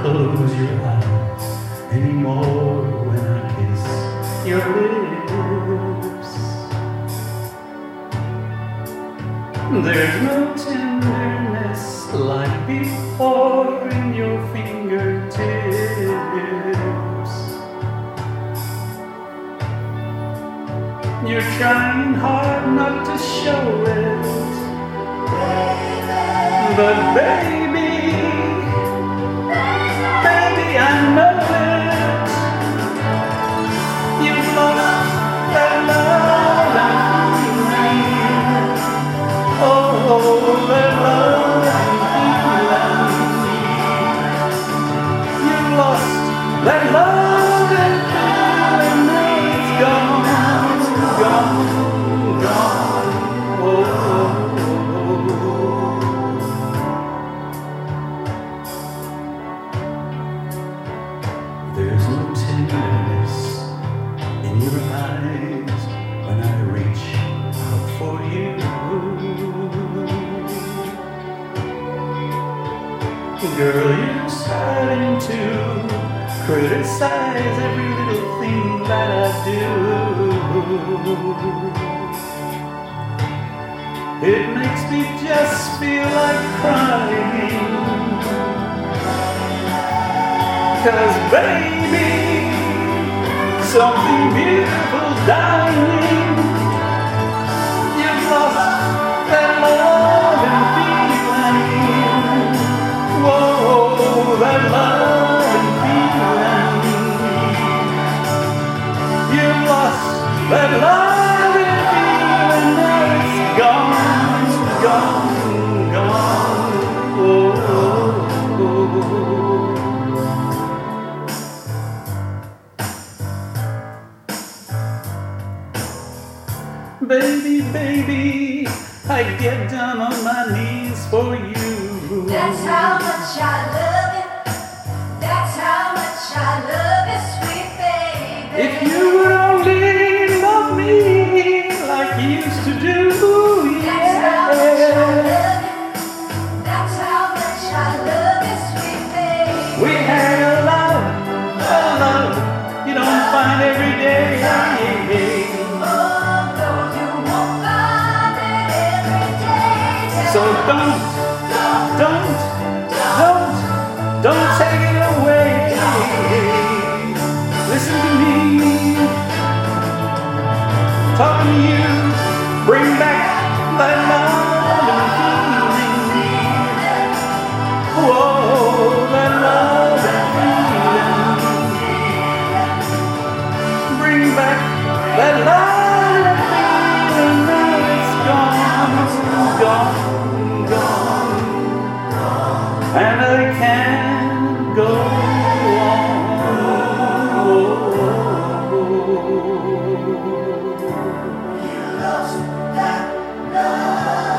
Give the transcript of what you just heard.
close your eyes anymore when I kiss your lips. There's no tenderness like before in your fingertips. You're trying hard not to show it, but baby, that love and it's gone, gone, gone. Oh, oh, oh. There's no tenderness in your eyes when I reach out for you. Girl, you're starting to criticize every little thing that I do. It makes me just feel like crying. Cause baby, something beautiful dying. Baby, baby, I get down on my knees for you. That's how much I love you. That's how much I love you, sweet baby. If you would only love me like you used to do, That's how much I yeah. That's how much I love you, sweet baby. We had a love, a love you don't find every day. So don't, don't, don't, don't take it away. Listen to me, talking to you, bring back that love and feeling. That love and feeling. Bring back that love and I can't go on. You lost that love.